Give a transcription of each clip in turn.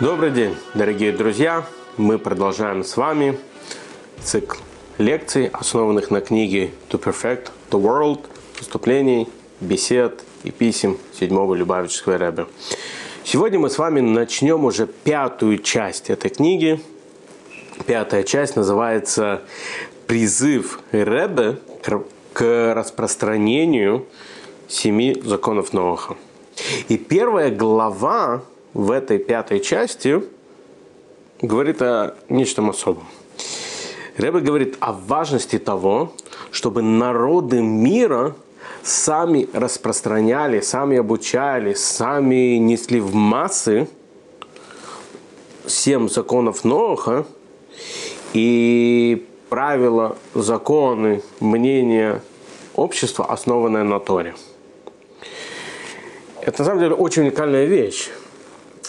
Добрый день, дорогие друзья! Мы продолжаем с вами цикл лекций, основанных на книге To Perfect the World, выступлений, бесед и писем седьмого Любавического Рэбе. Сегодня мы с вами начнем уже пятую часть этой книги. Пятая часть называется «Призыв Рэбе к распространению семи законов Ноаха». И первая глава в этой пятой части говорит о нечто особом. Рэбе говорит о важности того, чтобы народы мира сами распространяли, сами обучали, сами несли в массы семь законов Ноха и правила, законы, мнения общества, основанное на Торе. Это на самом деле очень уникальная вещь.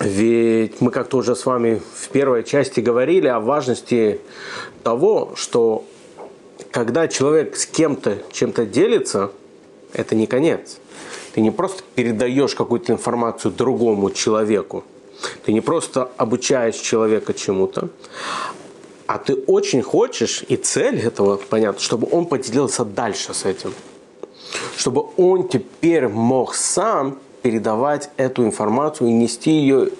Ведь мы как-то уже с вами в первой части говорили о важности того, что когда человек с кем-то чем-то делится, это не конец. Ты не просто передаешь какую-то информацию другому человеку, ты не просто обучаешь человека чему-то, а ты очень хочешь, и цель этого, понятно, чтобы он поделился дальше с этим. Чтобы он теперь мог сам передавать эту информацию и нести ее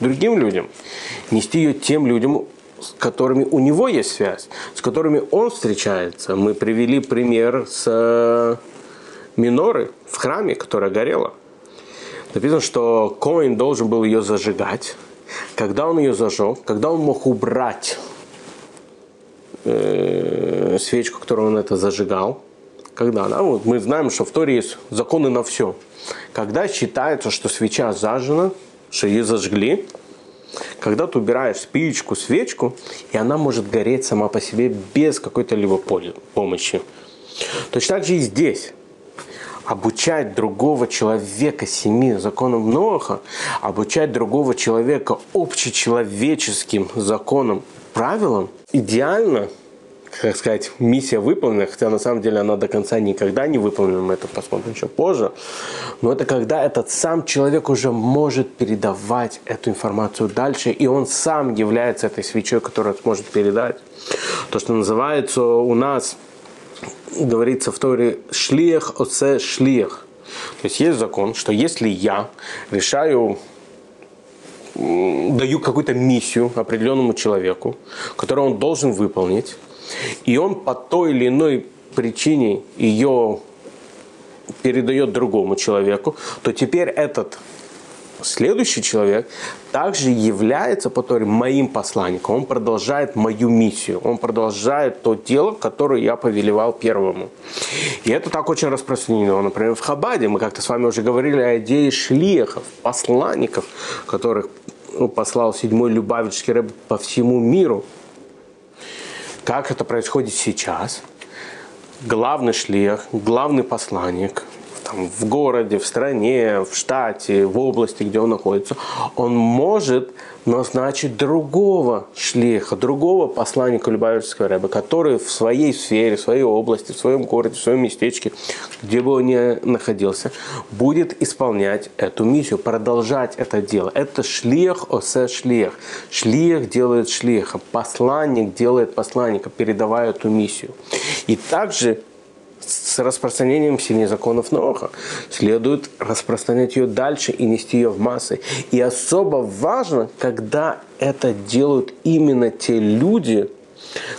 другим людям, нести ее тем людям, с которыми у него есть связь, с которыми он встречается. Мы привели пример с э, миноры в храме, которая горела. Написано, что Коин должен был ее зажигать. Когда он ее зажег, когда он мог убрать э, свечку, которую он это зажигал, когда, да, вот мы знаем, что в Торе есть законы на все. Когда считается, что свеча зажжена, что ее зажгли, когда ты убираешь спичку, свечку, и она может гореть сама по себе без какой-то либо помощи. Точно так же и здесь. Обучать другого человека семи законам Ноаха, обучать другого человека общечеловеческим законам, правилам, идеально – как сказать, миссия выполнена, хотя на самом деле она до конца никогда не выполнена, мы это посмотрим еще позже. Но это когда этот сам человек уже может передавать эту информацию дальше, и он сам является этой свечой, которую сможет передать. То, что называется у нас, говорится в Торе, шлиях осе шлиях. То есть есть закон, что если я решаю даю какую-то миссию определенному человеку, которую он должен выполнить, и он по той или иной причине ее передает другому человеку, то теперь этот следующий человек также является по Торе моим посланником. Он продолжает мою миссию. Он продолжает то дело, которое я повелевал первому. И это так очень распространено. Например, в Хабаде мы как-то с вами уже говорили о идее шлихов, посланников, которых ну, послал седьмой Любавичский рэб по всему миру – как это происходит сейчас, главный шлех, главный посланник там, в городе, в стране, в штате, в области, где он находится, он может назначить другого шлеха, другого посланника Любавичского рэба, который в своей сфере, в своей области, в своем городе, в своем местечке, где бы он ни находился, будет исполнять эту миссию, продолжать это дело. Это шлех осе шлех. Шлех делает шлеха, посланник делает посланника, передавая эту миссию. И также с распространением семи законов Ноха. Следует распространять ее дальше и нести ее в массы. И особо важно, когда это делают именно те люди,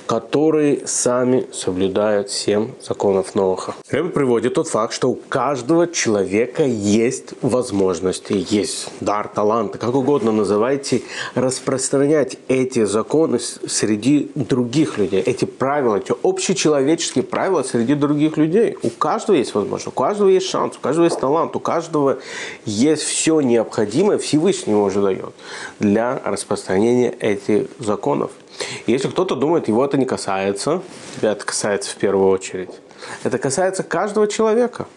которые сами соблюдают семь законов Ноха. Рэбе приводит тот факт, что у каждого человека есть возможности, есть дар, талант, как угодно называйте, распространять эти законы среди других людей, эти правила, эти общечеловеческие правила среди других людей. У каждого есть возможность, у каждого есть шанс, у каждого есть талант, у каждого есть все необходимое, Всевышний уже дает для распространения этих законов. Если кто-то думает, его это не касается, тебя это касается в первую очередь. Это касается каждого человека.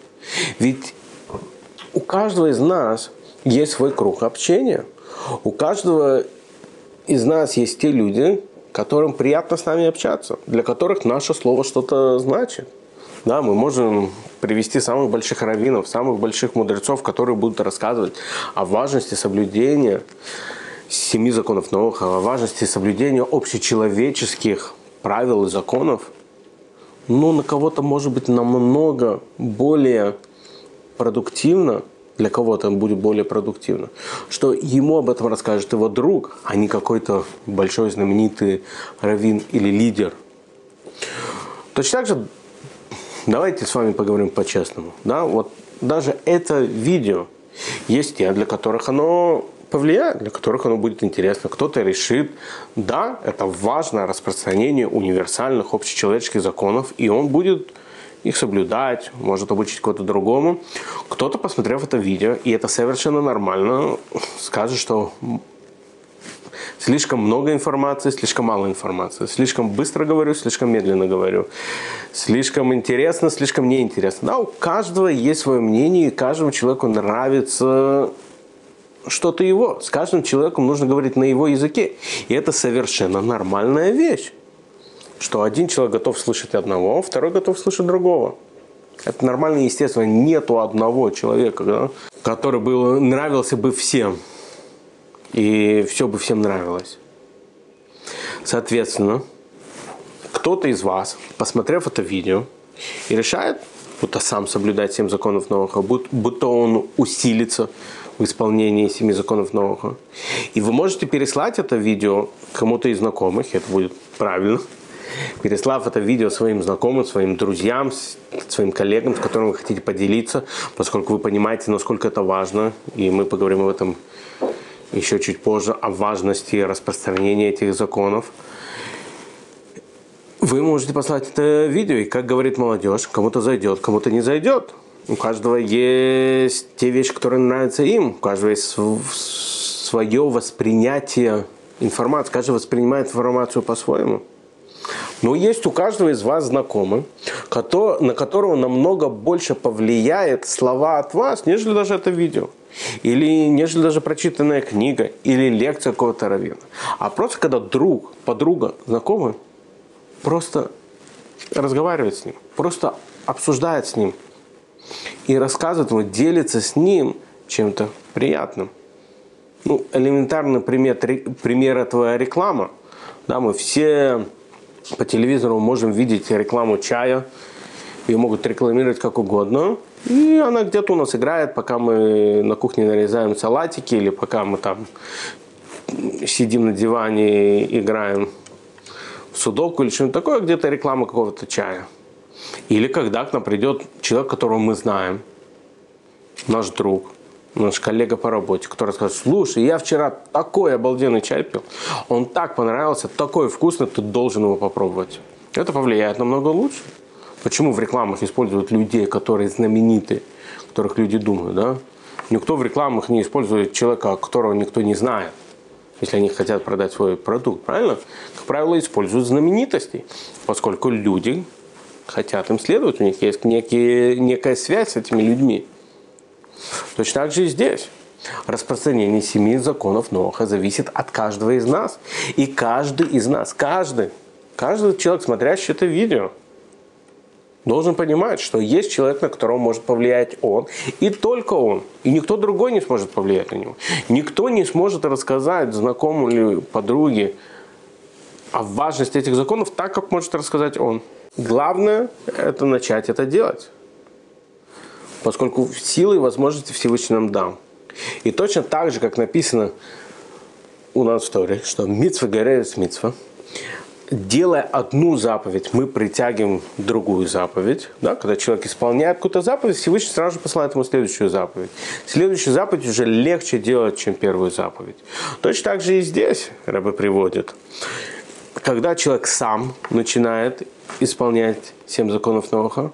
Ведь у каждого из нас есть свой круг общения. У каждого из нас есть те люди, которым приятно с нами общаться, для которых наше слово что-то значит. Да, мы можем привести самых больших раввинов, самых больших мудрецов, которые будут рассказывать о важности соблюдения семи законов Ноха, о важности соблюдения общечеловеческих правил и законов, ну, на кого-то может быть намного более продуктивно, для кого-то будет более продуктивно, что ему об этом расскажет его друг, а не какой-то большой знаменитый раввин или лидер. Точно так же давайте с вами поговорим по-честному. Да? Вот даже это видео есть те, для которых оно повлияет, для которых оно будет интересно. Кто-то решит, да, это важно распространение универсальных общечеловеческих законов, и он будет их соблюдать, может обучить кого-то другому. Кто-то, посмотрев это видео, и это совершенно нормально, скажет, что слишком много информации, слишком мало информации, слишком быстро говорю, слишком медленно говорю, слишком интересно, слишком неинтересно. Да, у каждого есть свое мнение, и каждому человеку нравится что-то его. С каждым человеком нужно говорить на его языке. И это совершенно нормальная вещь что один человек готов слышать одного, второй готов слышать другого. Это нормально естественно. Нету одного человека, да, который бы нравился бы всем. И все бы всем нравилось. Соответственно, кто-то из вас, посмотрев это видео, и решает, будто сам соблюдать семь законов Ноаха, будто он усилится в исполнении семи законов Ноаха. И вы можете переслать это видео кому-то из знакомых, это будет правильно, переслав это видео своим знакомым, своим друзьям, своим коллегам, с которыми вы хотите поделиться, поскольку вы понимаете, насколько это важно, и мы поговорим об этом еще чуть позже, о важности распространения этих законов. Вы можете послать это видео, и как говорит молодежь, кому-то зайдет, кому-то не зайдет. У каждого есть те вещи, которые нравятся им, у каждого есть свое воспринятие информации, каждый воспринимает информацию по-своему. Но есть у каждого из вас знакомый, на которого намного больше повлияет слова от вас, нежели даже это видео. Или нежели даже прочитанная книга, или лекция какого-то раввина. А просто когда друг, подруга, знакомый, просто разговаривает с ним, просто обсуждает с ним и рассказывает ему, делится с ним чем-то приятным. Ну, элементарный пример, пример этого реклама. Да, мы все по телевизору можем видеть рекламу чая. Ее могут рекламировать как угодно. И она где-то у нас играет, пока мы на кухне нарезаем салатики или пока мы там сидим на диване и играем в судоку или что-нибудь такое, где-то реклама какого-то чая. Или когда к нам придет человек, которого мы знаем, наш друг, наш коллега по работе, который скажет, слушай, я вчера такой обалденный чай пил, он так понравился, такой вкусный, ты должен его попробовать. Это повлияет намного лучше. Почему в рекламах используют людей, которые знамениты, которых люди думают, да? Никто в рекламах не использует человека, которого никто не знает, если они хотят продать свой продукт, правильно? Как правило, используют знаменитостей, поскольку люди хотят им следовать, у них есть некие, некая связь с этими людьми. Точно так же и здесь. Распространение семи законов Ноха зависит от каждого из нас. И каждый из нас, каждый, каждый человек, смотрящий это видео, должен понимать, что есть человек, на которого может повлиять он, и только он. И никто другой не сможет повлиять на него. Никто не сможет рассказать знакомому или подруге о важности этих законов так, как может рассказать он. Главное – это начать это делать поскольку силы и возможности Всевышний нам дал. И точно так же, как написано у нас в Торе, что митцва горит митцва, делая одну заповедь, мы притягиваем другую заповедь. Да? Когда человек исполняет какую-то заповедь, Всевышний сразу же посылает ему следующую заповедь. Следующую заповедь уже легче делать, чем первую заповедь. Точно так же и здесь рабы приводят. Когда человек сам начинает исполнять семь законов Ноха,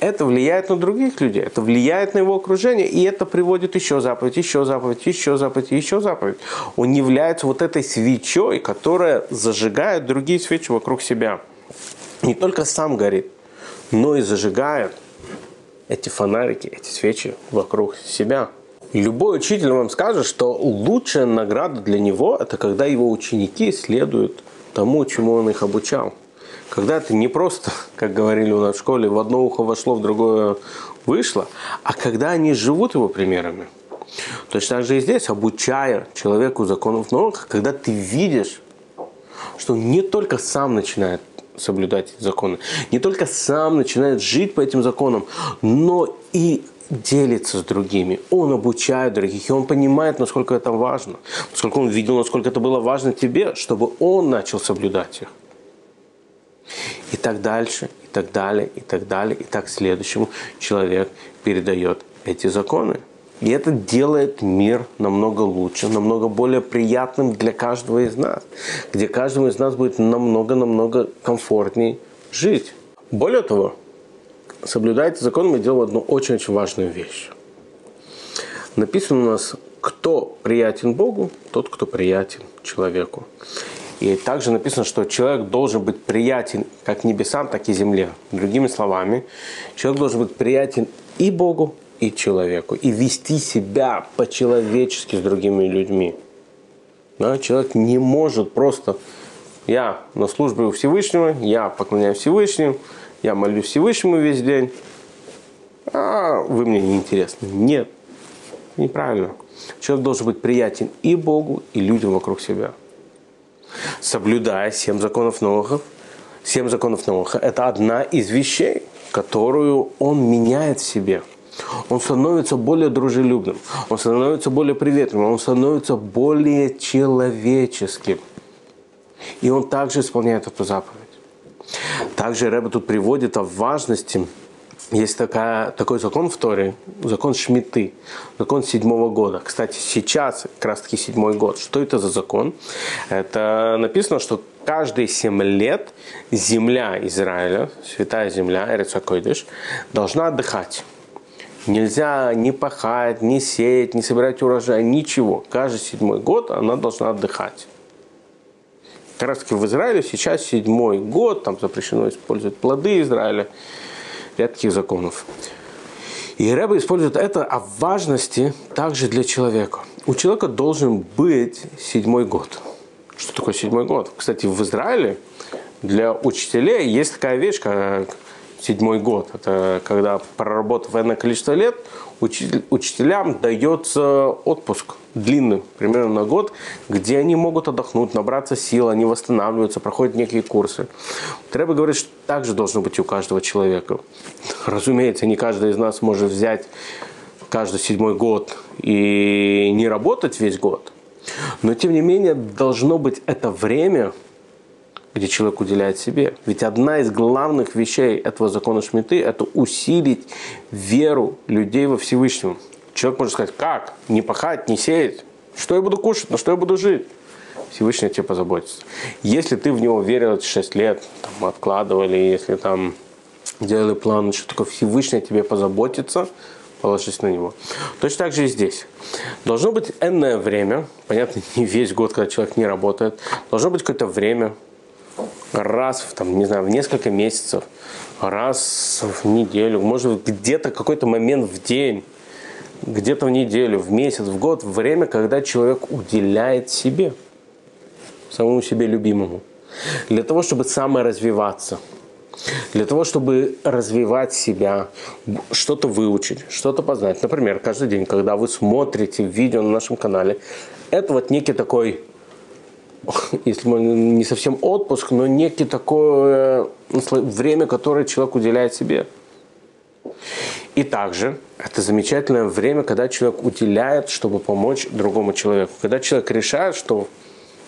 это влияет на других людей, это влияет на его окружение, и это приводит еще заповедь, еще заповедь, еще заповедь, еще заповедь. Он является вот этой свечой, которая зажигает другие свечи вокруг себя. Не только сам горит, но и зажигает эти фонарики, эти свечи вокруг себя. Любой учитель вам скажет, что лучшая награда для него – это когда его ученики следуют тому, чему он их обучал когда это не просто, как говорили у нас в школе, в одно ухо вошло, в другое вышло, а когда они живут его примерами. Точно так же и здесь, обучая человеку законов новых, когда ты видишь, что он не только сам начинает соблюдать законы, не только сам начинает жить по этим законам, но и делится с другими, он обучает других, и он понимает, насколько это важно, поскольку он видел, насколько это было важно тебе, чтобы он начал соблюдать их. И так дальше, и так далее, и так далее, и так следующему человек передает эти законы. И это делает мир намного лучше, намного более приятным для каждого из нас, где каждому из нас будет намного-намного комфортнее жить. Более того, соблюдая эти законы, мы делаем одну очень-очень важную вещь. Написано у нас, кто приятен Богу, тот, кто приятен человеку. И также написано, что человек должен быть приятен как небесам, так и земле. Другими словами, человек должен быть приятен и Богу, и человеку, и вести себя по-человечески с другими людьми. Да? Человек не может просто я на службе у Всевышнего, я поклоняюсь Всевышнему, я молю Всевышнему весь день, а вы мне не интересны. Нет, неправильно. Человек должен быть приятен и Богу, и людям вокруг себя. Соблюдая семь законов Ноха, семь законов Ноха – это одна из вещей, которую он меняет в себе – он становится более дружелюбным, он становится более приветливым, он становится более человеческим. И он также исполняет эту заповедь. Также Рэба тут приводит о важности есть такая, такой закон в Торе, закон Шмиты, закон седьмого года. Кстати, сейчас как раз таки седьмой год. Что это за закон? Это написано, что каждые семь лет земля Израиля, святая земля, Эрицакойдыш, должна отдыхать. Нельзя ни пахать, ни сеять, ни собирать урожай, ничего. Каждый седьмой год она должна отдыхать. Как раз таки в Израиле сейчас седьмой год, там запрещено использовать плоды Израиля, ряд законов. И Рэба использует это о важности также для человека. У человека должен быть седьмой год. Что такое седьмой год? Кстати, в Израиле для учителей есть такая вещь, как седьмой год. Это когда проработав энное количество лет, учителям дается отпуск длинный, примерно на год, где они могут отдохнуть, набраться сил, они восстанавливаются, проходят некие курсы. Треба говорить, что так же должно быть у каждого человека. Разумеется, не каждый из нас может взять каждый седьмой год и не работать весь год. Но, тем не менее, должно быть это время – где человек уделяет себе. Ведь одна из главных вещей этого закона Шмиты – это усилить веру людей во Всевышнем. Человек может сказать, как? Не пахать, не сеять? Что я буду кушать? На что я буду жить? Всевышний о тебе позаботится. Если ты в него верил эти 6 лет, там, откладывали, если там делали план, что такое Всевышний о тебе позаботится, положись на него. Точно так же и здесь. Должно быть энное время, понятно, не весь год, когда человек не работает, должно быть какое-то время, раз в, там, не знаю, в несколько месяцев, раз в неделю, может где-то какой-то момент в день, где-то в неделю, в месяц, в год, время, когда человек уделяет себе, самому себе любимому, для того, чтобы саморазвиваться, для того, чтобы развивать себя, что-то выучить, что-то познать. Например, каждый день, когда вы смотрите видео на нашем канале, это вот некий такой если не совсем отпуск, но некий такое время, которое человек уделяет себе. И также это замечательное время, когда человек уделяет, чтобы помочь другому человеку. Когда человек решает, что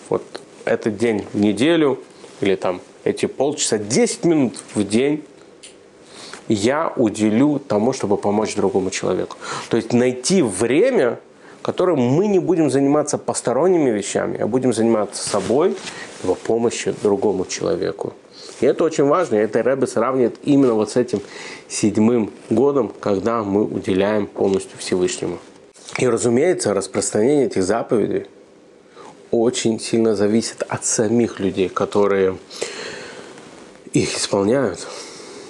вот этот день в неделю или там эти полчаса, 10 минут в день я уделю тому, чтобы помочь другому человеку. То есть найти время, которым мы не будем заниматься посторонними вещами, а будем заниматься собой, его помощью другому человеку. И это очень важно, и это Рэбе сравнивает именно вот с этим седьмым годом, когда мы уделяем полностью Всевышнему. И, разумеется, распространение этих заповедей очень сильно зависит от самих людей, которые их исполняют.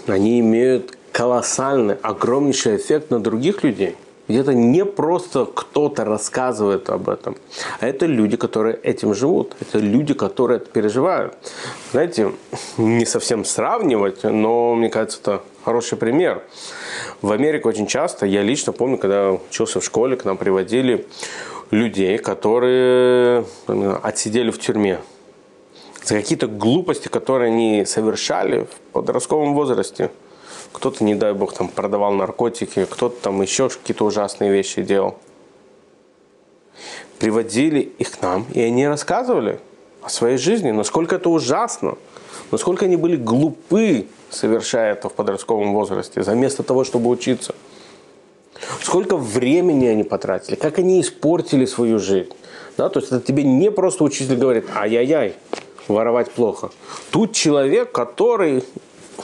Они имеют колоссальный, огромнейший эффект на других людей. Это не просто кто-то рассказывает об этом, а это люди, которые этим живут. Это люди, которые это переживают. Знаете, не совсем сравнивать, но мне кажется, это хороший пример. В Америке очень часто, я лично помню, когда учился в школе, к нам приводили людей, которые отсидели в тюрьме за какие-то глупости, которые они совершали в подростковом возрасте. Кто-то, не дай бог, там продавал наркотики, кто-то там еще какие-то ужасные вещи делал. Приводили их к нам, и они рассказывали о своей жизни, насколько это ужасно, насколько они были глупы, совершая это в подростковом возрасте, вместо того, чтобы учиться. Сколько времени они потратили, как они испортили свою жизнь. Да, то есть это тебе не просто учитель говорит, ай-яй-яй, воровать плохо. Тут человек, который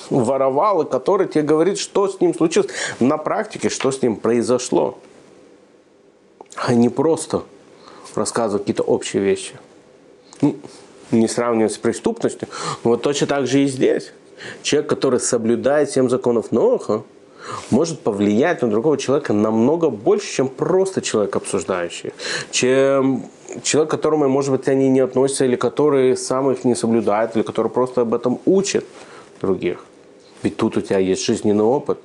воровал, и который тебе говорит, что с ним случилось. На практике, что с ним произошло. А не просто рассказывать какие-то общие вещи. Ну, не сравнивать с преступностью. Но вот точно так же и здесь. Человек, который соблюдает семь законов Ноха, может повлиять на другого человека намного больше, чем просто человек обсуждающий, чем человек, к которому, может быть, они не относятся, или который сам их не соблюдает, или который просто об этом учит других. Ведь тут у тебя есть жизненный опыт.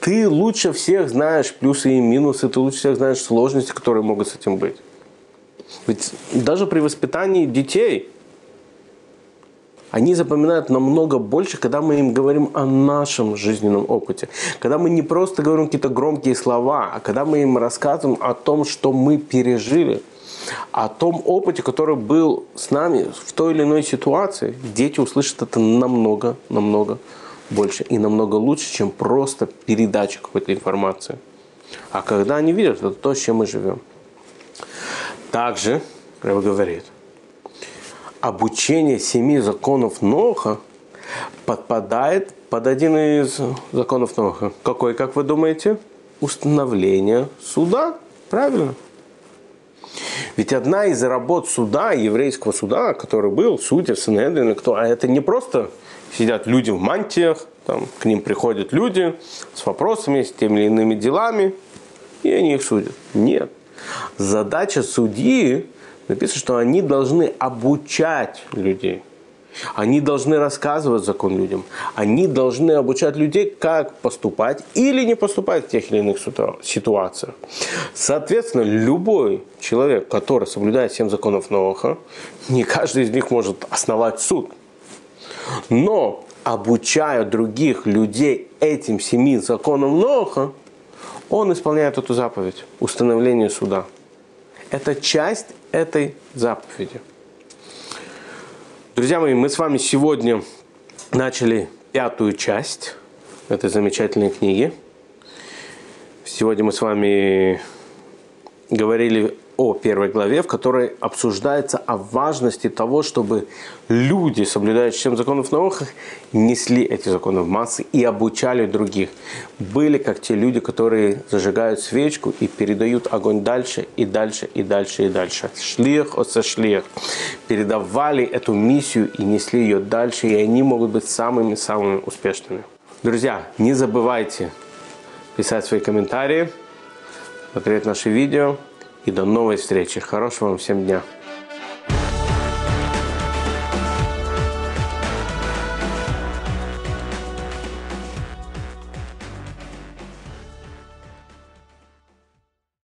Ты лучше всех знаешь плюсы и минусы, ты лучше всех знаешь сложности, которые могут с этим быть. Ведь даже при воспитании детей они запоминают намного больше, когда мы им говорим о нашем жизненном опыте. Когда мы не просто говорим какие-то громкие слова, а когда мы им рассказываем о том, что мы пережили – о том опыте, который был с нами в той или иной ситуации, дети услышат это намного, намного больше и намного лучше, чем просто передача какой-то информации. А когда они видят, это то, с чем мы живем. Также, Рэба говорит, обучение семи законов Ноха подпадает под один из законов Ноха. Какой, как вы думаете? Установление суда. Правильно? Ведь одна из работ суда, еврейского суда, который был, судья, Синедрин, кто, а это не просто сидят люди в мантиях, там, к ним приходят люди с вопросами, с теми или иными делами, и они их судят. Нет. Задача судьи, написано, что они должны обучать людей – они должны рассказывать закон людям. Они должны обучать людей, как поступать или не поступать в тех или иных ситуациях. Соответственно, любой человек, который соблюдает семь законов Ноха, не каждый из них может основать суд. Но обучая других людей этим семи законам Ноха, он исполняет эту заповедь, установление суда. Это часть этой заповеди. Друзья мои, мы с вами сегодня начали пятую часть этой замечательной книги. Сегодня мы с вами говорили о первой главе, в которой обсуждается о важности того, чтобы люди, соблюдающие всем законов наук, несли эти законы в массы и обучали других. Были как те люди, которые зажигают свечку и передают огонь дальше и дальше и дальше и дальше. Шлих оса шлих. Передавали эту миссию и несли ее дальше, и они могут быть самыми-самыми успешными. Друзья, не забывайте писать свои комментарии, смотреть наши видео – и до новой встречи. Хорошего вам всем дня.